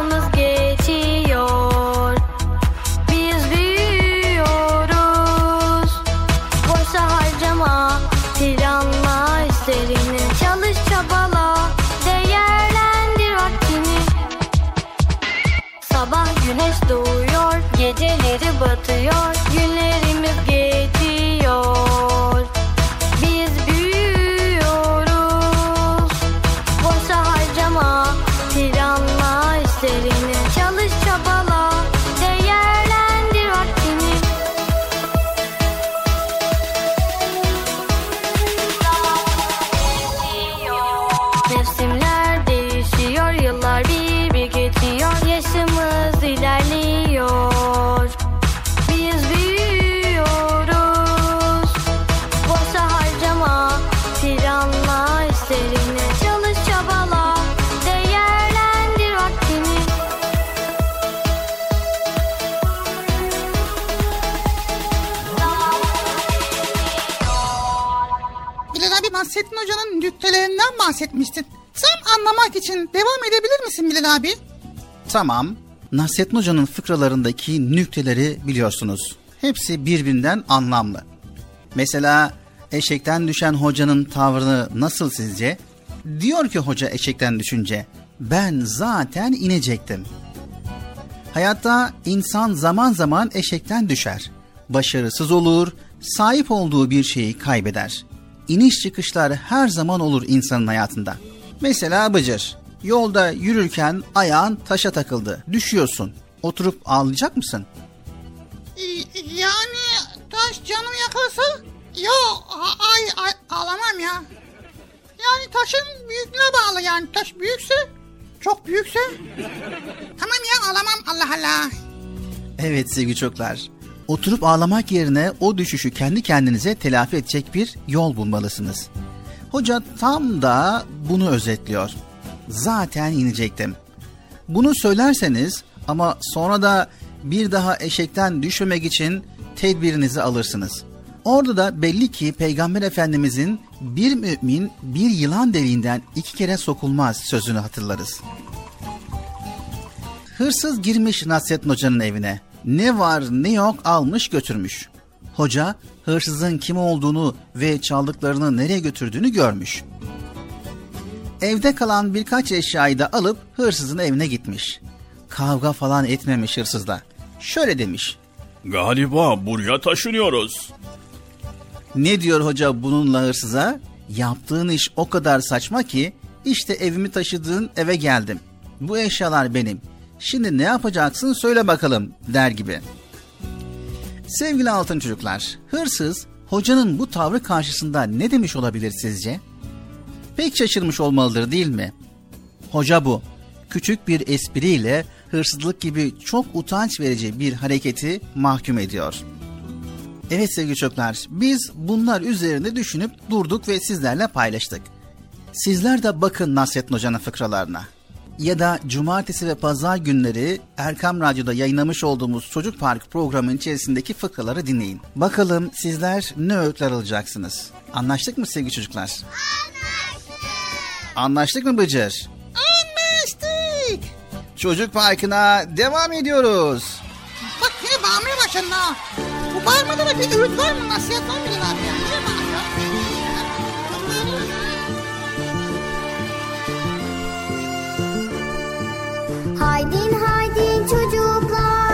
bahsetmiştin. Tam anlamak için devam edebilir misin Bilal abi? Tamam. Nasrettin Hoca'nın fıkralarındaki nükteleri biliyorsunuz. Hepsi birbirinden anlamlı. Mesela eşekten düşen hocanın tavrını nasıl sizce? Diyor ki hoca eşekten düşünce, ben zaten inecektim. Hayatta insan zaman zaman eşekten düşer. Başarısız olur, sahip olduğu bir şeyi kaybeder. İniş çıkışlar her zaman olur insanın hayatında. Mesela Bıcır, yolda yürürken ayağın taşa takıldı, düşüyorsun. Oturup ağlayacak mısın? Y- Yani taş canım yakarsa yo ay, ay ağlamam ya. Yani taşın büyüklüğüne bağlı yani taş büyükse çok büyükse tamam ya ağlamam Allah Allah. Evet sevgili çocuklar. Oturup ağlamak yerine o düşüşü kendi kendinize telafi edecek bir yol bulmalısınız. Hoca tam da bunu özetliyor. Zaten inecektim. Bunu söylerseniz ama sonra da bir daha eşekten düşmemek için tedbirinizi alırsınız. Orada da belli ki Peygamber Efendimizin bir mümin bir yılan deliğinden iki kere sokulmaz sözünü hatırlarız. Hırsız girmiş Nasrettin Hoca'nın evine. Ne var ne yok almış götürmüş. Hoca hırsızın kim olduğunu ve çaldıklarını nereye götürdüğünü görmüş. Evde kalan birkaç eşyayı da alıp hırsızın evine gitmiş. Kavga falan etmemiş hırsızla. Şöyle demiş. Galiba buraya taşınıyoruz. Ne diyor hoca bununla hırsıza? Yaptığın iş o kadar saçma ki işte evimi taşıdığın eve geldim. Bu eşyalar benim. Şimdi ne yapacaksın söyle bakalım der gibi. Sevgili altın çocuklar, hırsız hocanın bu tavrı karşısında ne demiş olabilir sizce? Pek şaşırmış olmalıdır değil mi? Hoca bu. Küçük bir espriyle hırsızlık gibi çok utanç verici bir hareketi mahkum ediyor. Evet sevgili çocuklar, biz bunlar üzerinde düşünüp durduk ve sizlerle paylaştık. Sizler de bakın Nasrettin Hoca'nın fıkralarına. Ya da cumartesi ve pazar günleri Erkam Radyo'da yayınlamış olduğumuz Çocuk Park programının içerisindeki fıkraları dinleyin. Bakalım sizler ne öğütler alacaksınız? Anlaştık mı sevgili çocuklar? Anlaştık. Anlaştık mı Bıcır? Anlaştık. Çocuk Parkı'na devam ediyoruz. Bak yine bağırmaya başladın ha. Bu bağırmada da bir öğüt var mı? Nasihat var mı abi ya? Haydin haydin çocuklar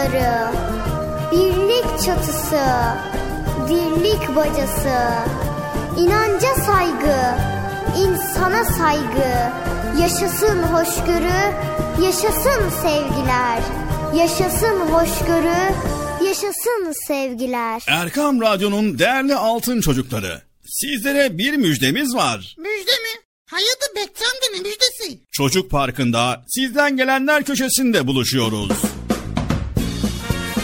kumları, birlik çatısı, dirlik bacası, inanca saygı, insana saygı, yaşasın hoşgörü, yaşasın sevgiler. Yaşasın hoşgörü, yaşasın sevgiler. Erkam Radyo'nun değerli altın çocukları. Sizlere bir müjdemiz var. Müjde mi? Amca ne müjdesi? Çocuk Parkı'nda sizden gelenler köşesinde buluşuyoruz.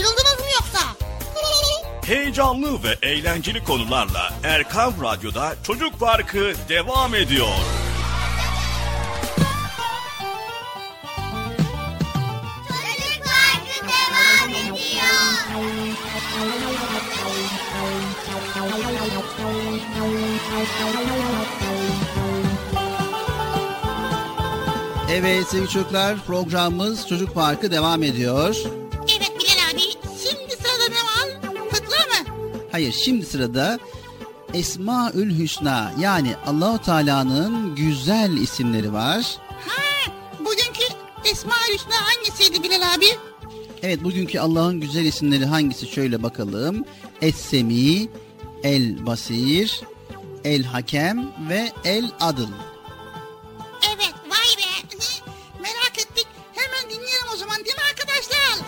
Ayrıldınız mı yoksa? Heyecanlı ve eğlenceli konularla Erkam Radyo'da Çocuk Parkı devam ediyor. Çocuk Parkı devam ediyor. Evet sevgili çocuklar programımız Çocuk Parkı devam ediyor. Hayır şimdi sırada Esmaül Hüsna yani Allahu Teala'nın güzel isimleri var. Ha, bugünkü Esma Hüsna hangisiydi Bilal abi? Evet bugünkü Allah'ın güzel isimleri hangisi şöyle bakalım. Es-Semi, El Basir, El Hakem ve El Adıl. Evet vay be. Merak ettik. Hemen dinleyelim o zaman değil mi arkadaşlar?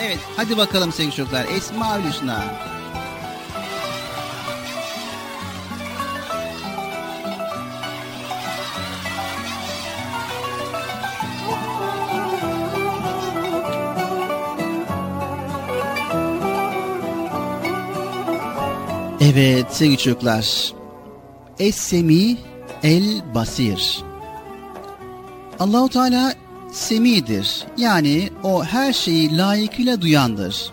Evet hadi bakalım sevgili çocuklar Esmaül Hüsna. Evet sevgili çocuklar. Es-Semi El Basir. Allahu Teala semidir. Yani o her şeyi layıkıyla duyandır.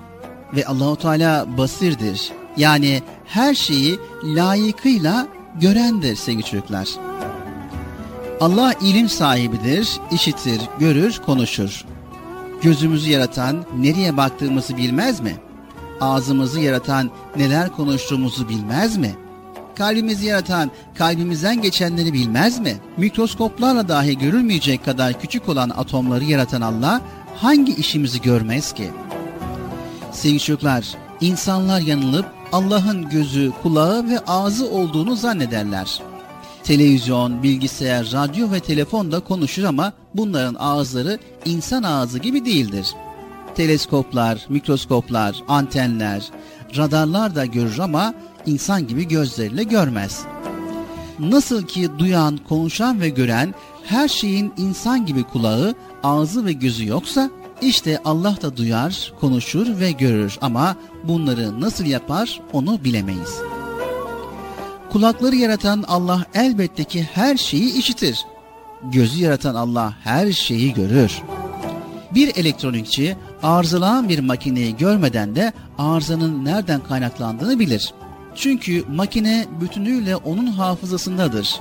Ve Allahu Teala basirdir. Yani her şeyi layıkıyla görendir sevgili çocuklar. Allah ilim sahibidir, işitir, görür, konuşur. Gözümüzü yaratan nereye baktığımızı bilmez mi? Ağzımızı yaratan neler konuştuğumuzu bilmez mi? Kalbimizi yaratan kalbimizden geçenleri bilmez mi? Mikroskoplarla dahi görülmeyecek kadar küçük olan atomları yaratan Allah hangi işimizi görmez ki? Sevgili çocuklar, insanlar yanılıp Allah'ın gözü, kulağı ve ağzı olduğunu zannederler. Televizyon, bilgisayar, radyo ve telefon da konuşur ama bunların ağızları insan ağzı gibi değildir. Teleskoplar, mikroskoplar, antenler, radarlar da görür ama insan gibi gözleriyle görmez. Nasıl ki duyan, konuşan ve gören her şeyin insan gibi kulağı, ağzı ve gözü yoksa işte Allah da duyar, konuşur ve görür ama bunları nasıl yapar onu bilemeyiz. Kulakları yaratan Allah elbette ki her şeyi işitir. Gözü yaratan Allah her şeyi görür. Bir elektronikçi arızalanan bir makineyi görmeden de arızanın nereden kaynaklandığını bilir. Çünkü makine bütünüyle onun hafızasındadır.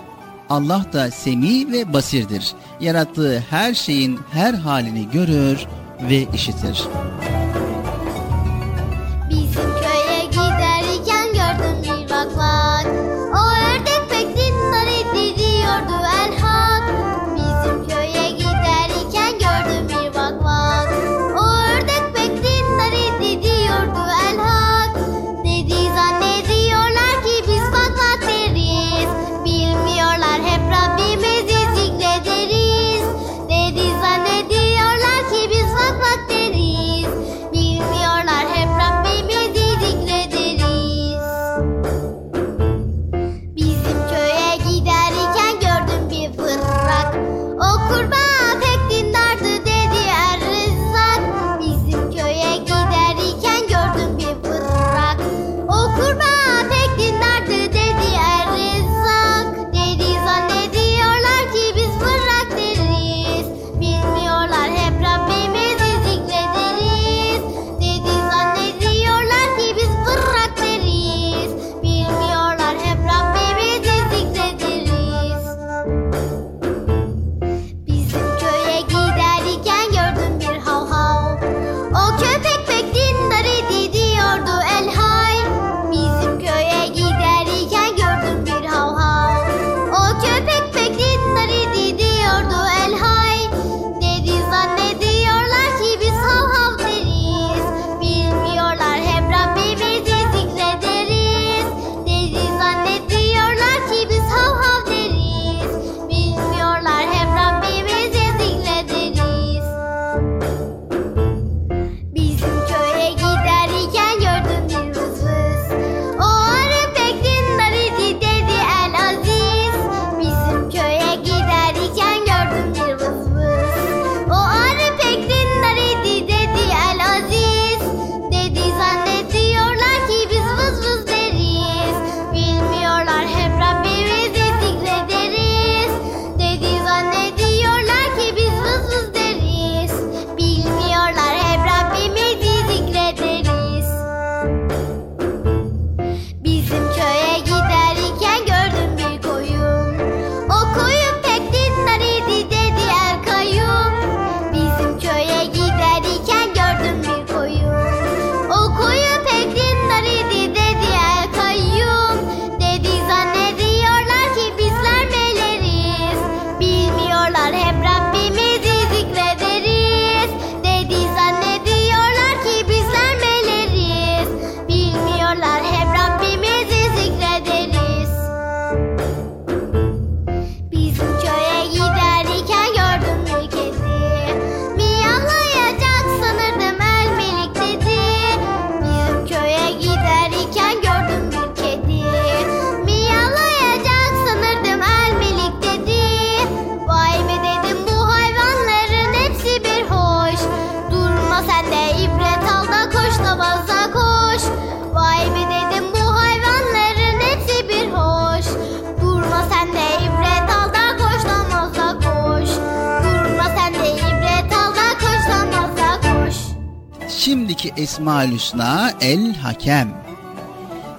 Allah da semi ve basirdir. Yarattığı her şeyin her halini görür ve işitir. Bizim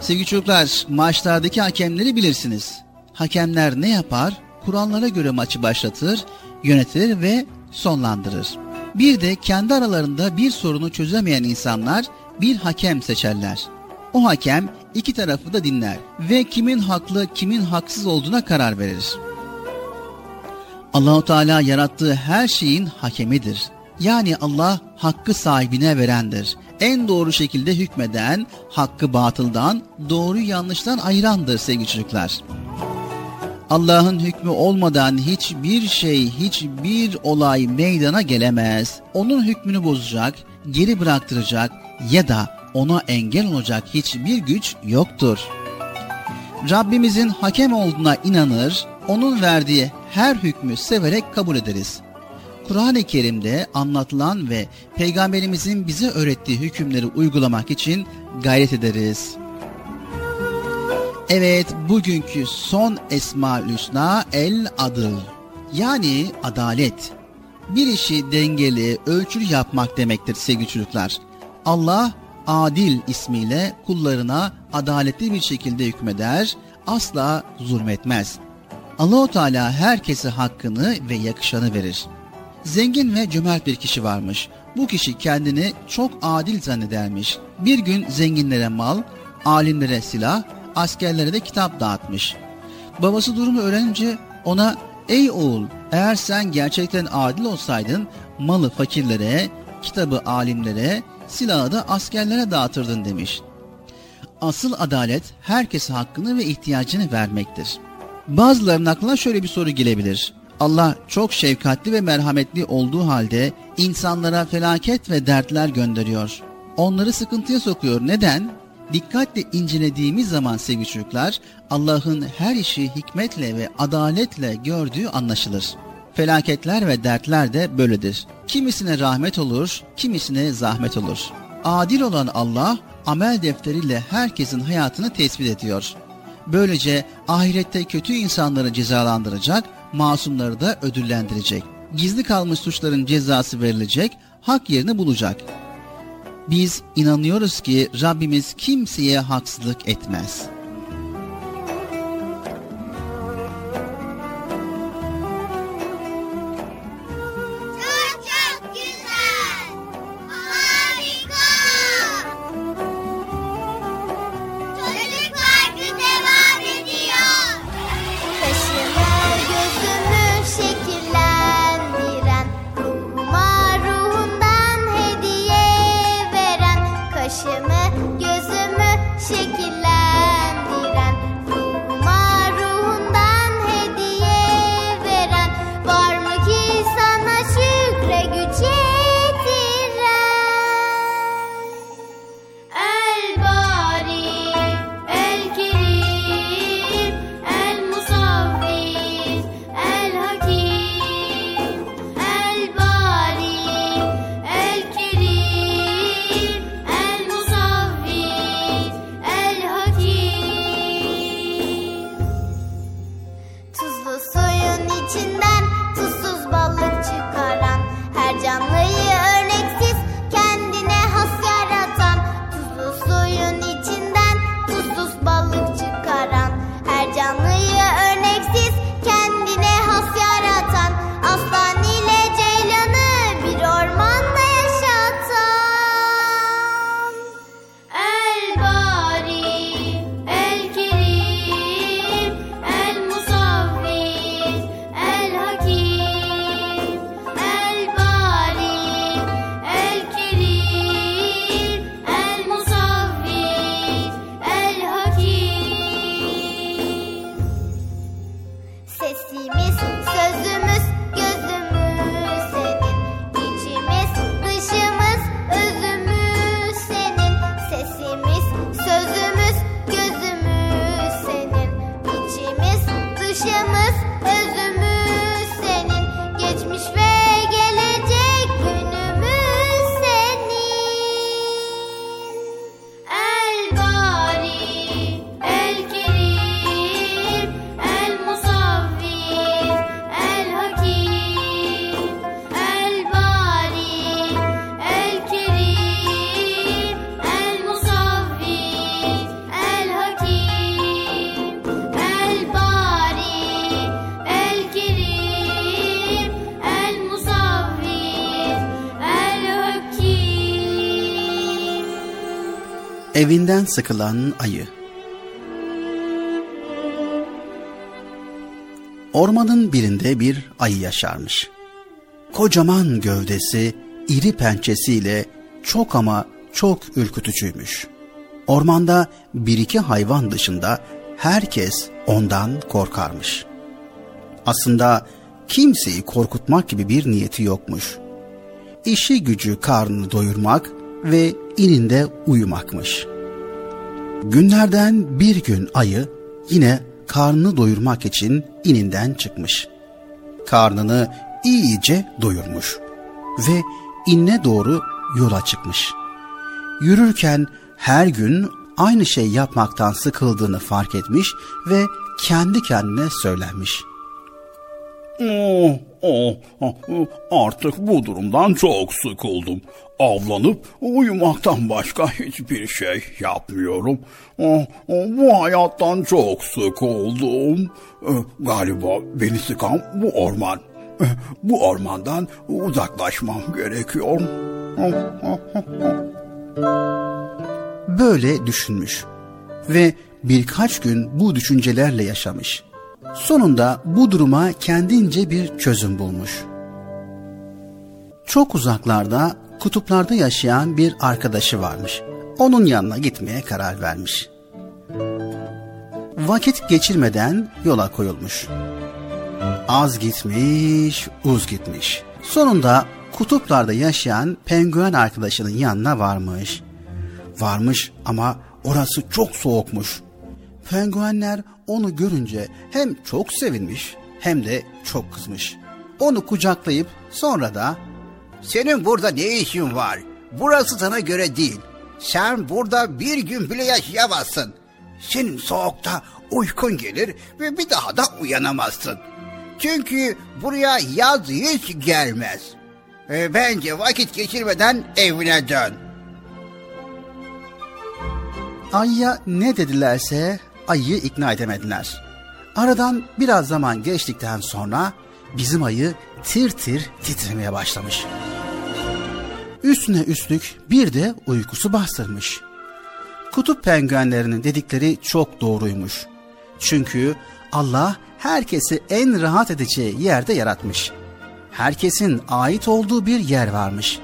Sevgili çocuklar, maçlardaki hakemleri bilirsiniz. Hakemler ne yapar? Kurallara göre maçı başlatır, yönetir ve sonlandırır. Bir de kendi aralarında bir sorunu çözemeyen insanlar bir hakem seçerler. O hakem iki tarafı da dinler ve kimin haklı kimin haksız olduğuna karar verir. Allahu Teala yarattığı her şeyin hakemidir. Yani Allah hakkı sahibine verendir. En doğru şekilde hükmeden, hakkı batıldan, doğru yanlıştan ayırandır sevgili çocuklar. Allah'ın hükmü olmadan hiçbir şey, hiçbir olay meydana gelemez. Onun hükmünü bozacak, geri bıraktıracak ya da ona engel olacak hiçbir güç yoktur. Rabbimizin hakem olduğuna inanır, onun verdiği her hükmü severek kabul ederiz. Kur'an-ı Kerim'de anlatılan ve Peygamberimizin bize öğrettiği hükümleri uygulamak için gayret ederiz. Evet, bugünkü son Esma-ül Hüsna El Adıl. Yani adalet. Bir işi dengeli, ölçülü yapmak demektir sevgili çocuklar. Allah Adil ismiyle kullarına adaletli bir şekilde hükmeder, asla zulmetmez. Allahu Teala herkese hakkını ve yakışanı verir. Zengin ve cömert bir kişi varmış. Bu kişi kendini çok adil zannedermiş. Bir gün zenginlere mal, alimlere silah, askerlere de kitap dağıtmış. Babası durumu öğrenince ona ''Ey oğul eğer sen gerçekten adil olsaydın malı fakirlere, kitabı alimlere, silahı da askerlere dağıtırdın.'' demiş. Asıl adalet herkese hakkını ve ihtiyacını vermektir. Bazılarının aklına şöyle bir soru gelebilir. Allah çok şefkatli ve merhametli olduğu halde insanlara felaket ve dertler gönderiyor. Onları sıkıntıya sokuyor. Neden? Dikkatle incelediğimiz zaman sevgili çocuklar Allah'ın her işi hikmetle ve adaletle gördüğü anlaşılır. Felaketler ve dertler de böyledir. Kimisine rahmet olur, kimisine zahmet olur. Adil olan Allah amel defteriyle herkesin hayatını tespit ediyor. Böylece ahirette kötü insanları cezalandıracak, masumları da ödüllendirecek. Gizli kalmış suçların cezası verilecek, hak yerini bulacak. Biz inanıyoruz ki Rabbimiz kimseye haksızlık etmez.'' Evinden sıkılan ayı. Ormanın birinde bir ayı yaşarmış. Kocaman gövdesi, iri pençesiyle çok ama çok ürkütücüymüş. Ormanda bir iki hayvan dışında herkes ondan korkarmış. Aslında kimseyi korkutmak gibi bir niyeti yokmuş. İşi gücü karnını doyurmak ve ininde uyumakmış. Günlerden bir gün ayı yine karnını doyurmak için ininden çıkmış. Karnını iyice doyurmuş ve inne doğru yola çıkmış. Yürürken her gün aynı şey yapmaktan sıkıldığını fark etmiş ve kendi kendine söylenmiş. Oh, oh, oh, artık bu durumdan çok sıkıldım. Avlanıp uyumaktan başka hiçbir şey yapmıyorum. Bu hayattan çok sıkıldım. Eh, Galiba beni sıkan bu orman. Eh, Bu ormandan uzaklaşmam gerekiyor. Böyle düşünmüş ve birkaç gün bu düşüncelerle yaşamış. Sonunda bu duruma kendince bir çözüm bulmuş. Çok uzaklarda, kutuplarda yaşayan bir arkadaşı varmış. Onun yanına gitmeye karar vermiş. Vakit geçirmeden yola koyulmuş. Az gitmiş, uz gitmiş. Sonunda kutuplarda yaşayan penguen arkadaşının yanına varmış. Varmış ama orası çok soğukmuş. Penguenler onu görünce hem çok sevinmiş hem de çok kızmış. Onu kucaklayıp sonra da Senin burada ne işin var? Burası sana göre değil. Sen burada bir gün bile yaşayamazsın. Senin soğukta uykun gelir ve bir daha da uyanamazsın. Çünkü buraya yaz hiç gelmez. E, bence vakit geçirmeden evine dön. Ay'a ne dedilerse ayıyı ikna edemediler. Aradan biraz zaman geçtikten sonra bizim ayı tir tir titremeye başlamış. Üstüne üstlük bir de uykusu bastırmış. Kutup penguenlerinin dedikleri çok doğruymuş. Çünkü Allah herkesi en rahat edeceği yerde yaratmış. Herkesin ait olduğu bir yer varmış.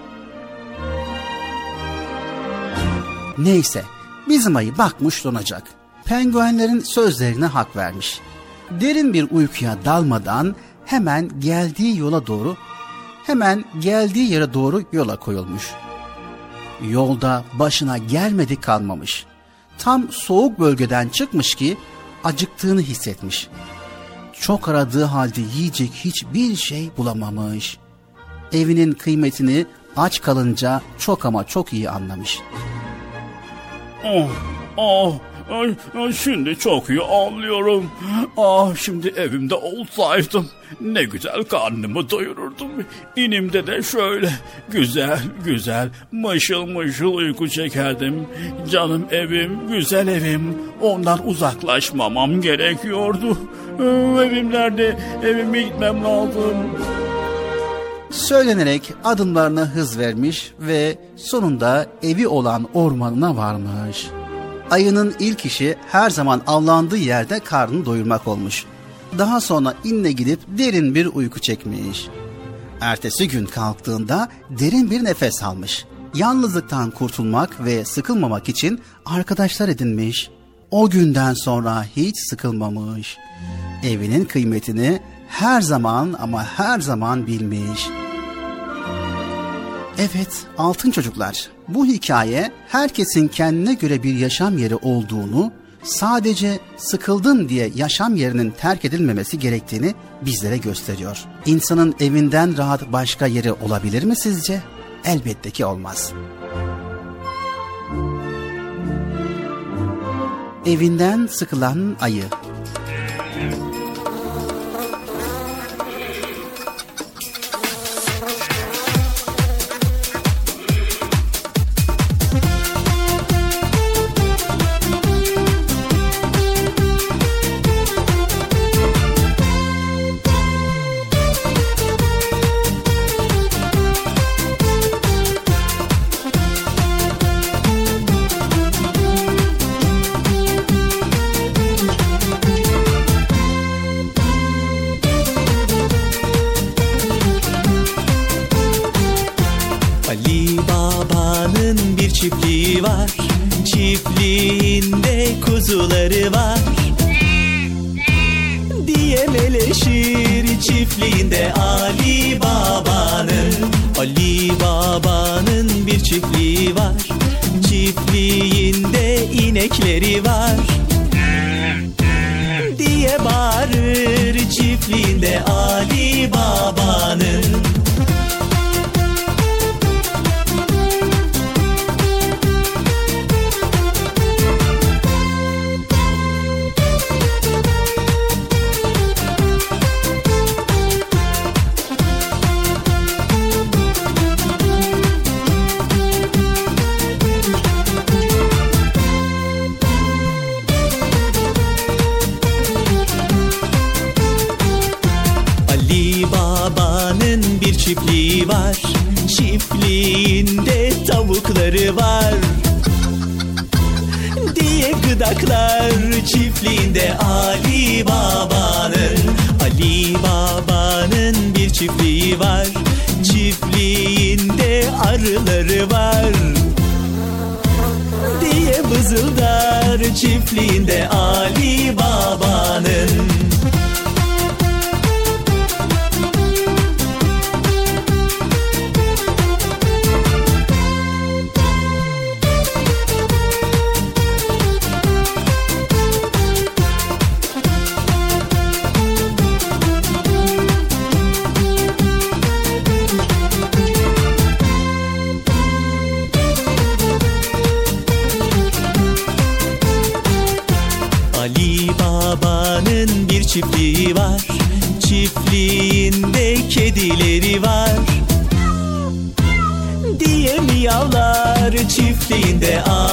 Neyse, bizim ayı bakmış donacak. Penguenlerin sözlerine hak vermiş. Derin bir uykuya dalmadan hemen geldiği yola doğru, hemen geldiği yere doğru yola koyulmuş. Yolda başına gelmedi kalmamış. Tam soğuk bölgeden çıkmış ki acıktığını hissetmiş. Çok aradığı halde yiyecek hiçbir şey bulamamış. Evinin kıymetini aç kalınca çok ama çok iyi anlamış. Oh, oh, şimdi çok iyi anlıyorum. Ah, şimdi evimde olsaydım ne güzel karnımı doyururdum. İnimde de şöyle güzel güzel mışıl mışıl uyku çekerdim. Canım evim, güzel evim. Ondan uzaklaşmamam gerekiyordu. Evim nerede? Evime gitmem lazım. Söylenerek adımlarına hız vermiş ve sonunda evi olan ormanına varmış. Ayının ilk işi her zaman avlandığı yerde karnını doyurmak olmuş. Daha sonra inle gidip derin bir uyku çekmiş. Ertesi gün kalktığında derin bir nefes almış. Yalnızlıktan kurtulmak ve sıkılmamak için arkadaşlar edinmiş. O günden sonra hiç sıkılmamış. Evinin kıymetini her zaman ama her zaman bilmiş. Evet, altın çocuklar. Bu hikaye herkesin kendine göre bir yaşam yeri olduğunu, sadece sıkıldım diye yaşam yerinin terk edilmemesi gerektiğini bizlere gösteriyor. İnsanın evinden rahat başka yeri olabilir mi sizce? Elbette ki olmaz. Evinden sıkılan ayı.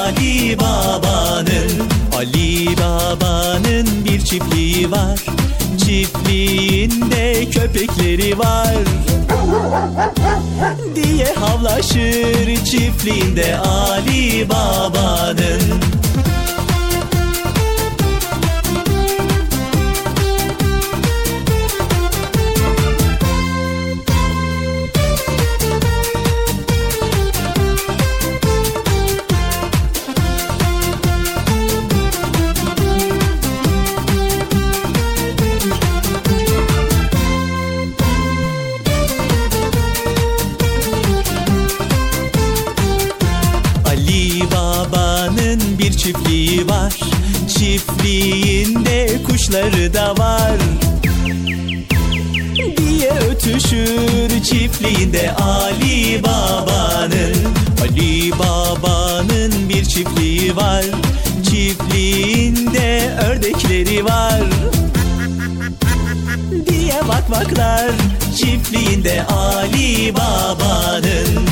Ali Baba'nın Ali Baba'nın bir çiftliği var. Çiftliğinde köpekleri var. Diye havlaşır çiftliğinde Ali Baba'nın kuşları da var. Diye ötüşür çiftliğinde Ali Baba'nın. Ali Baba'nın bir çiftliği var. Çiftliğinde ördekleri var. Diye vakvaklar çiftliğinde Ali Baba'nın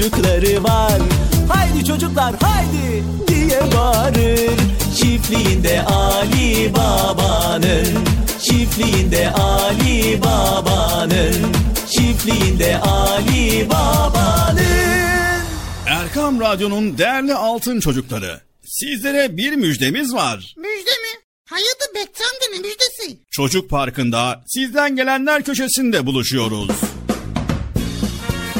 çocukları var Haydi çocuklar haydi diye bağırır Çiftliğinde Ali Baba'nın Çiftliğinde Ali Baba'nın Çiftliğinde Ali Baba'nın Erkam Radyo'nun değerli altın çocukları. Sizlere bir müjdemiz var. Müjde mi? Amca ne müjdesi? Çocuk Parkı'nda sizden gelenler köşesinde buluşuyoruz.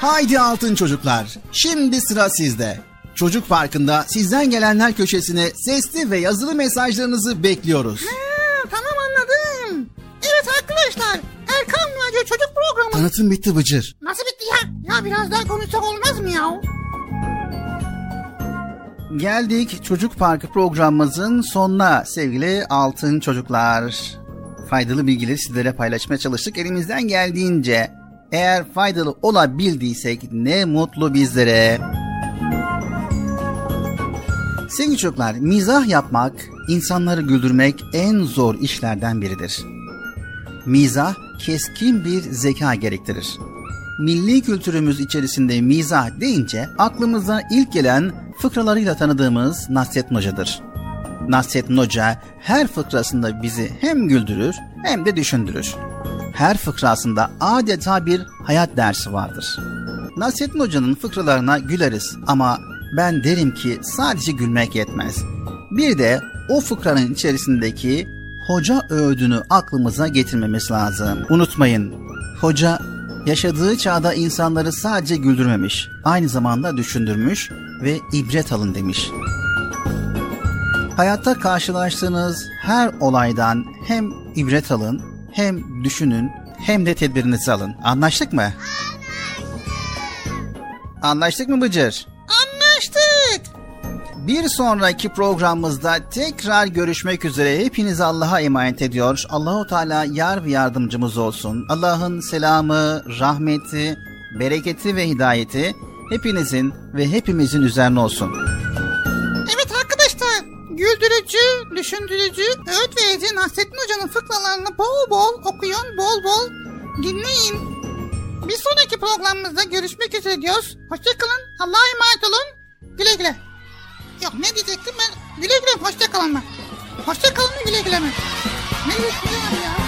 Haydi altın çocuklar. Şimdi sıra sizde. Çocuk Parkı'nda sizden gelenler köşesine sesli ve yazılı mesajlarınızı bekliyoruz. Ha, tamam anladım. Evet arkadaşlar Erkan Radyo Çocuk Programı. Tanıtım bitti Bıcır. Nasıl bitti ya? Ya biraz daha konuşsak olmaz mı ya? Geldik Çocuk Parkı programımızın sonuna sevgili altın çocuklar. Faydalı bilgileri sizlere paylaşmaya çalıştık elimizden geldiğince. Eğer faydalı olabildiysek ne mutlu bizlere. Sevgili çocuklar, mizah yapmak, insanları güldürmek en zor işlerden biridir. Mizah keskin bir zeka gerektirir. milli kültürümüz içerisinde mizah deyince aklımıza ilk gelen fıkralarıyla tanıdığımız Nasrettin Hoca'dır. Nasrettin Hoca her fıkrasında bizi hem güldürür hem de düşündürür. Her fıkrasında adeta bir hayat dersi vardır. Nasrettin Hoca'nın fıkralarına güleriz ama ben derim ki sadece gülmek yetmez. Bir de o fıkranın içerisindeki hoca öğüdünü aklımıza getirmemiz lazım. Unutmayın, hoca yaşadığı çağda insanları sadece güldürmemiş, aynı zamanda düşündürmüş ve ibret alın demiş. Hayatta karşılaştığınız her olaydan hem ibret alın, hem düşünün, hem de tedbirinizi alın. Anlaştık mı? Anlaştık mı Bıcır? Anlaştık. Bir sonraki programımızda tekrar görüşmek üzere. Hepinizi Allah'a emanet ediyor. Allahu Teala yar ve yardımcımız olsun. Allah'ın selamı, rahmeti, bereketi ve hidayeti hepinizin ve hepimizin üzerine olsun. Güldürücü, düşündürücü, öğüt verici Nasrettin Hoca'nın fıkralarını bol bol okuyun, bol bol dinleyin. Bir sonraki programımızda görüşmek üzere diyoruz. Hoşçakalın, Allah'a emanet olun. Güle güle. Yok ne diyecektim ben? Güle güle hoşçakalın mı? Hoşçakalın mı güle güle mi? Ne diyecektim ya?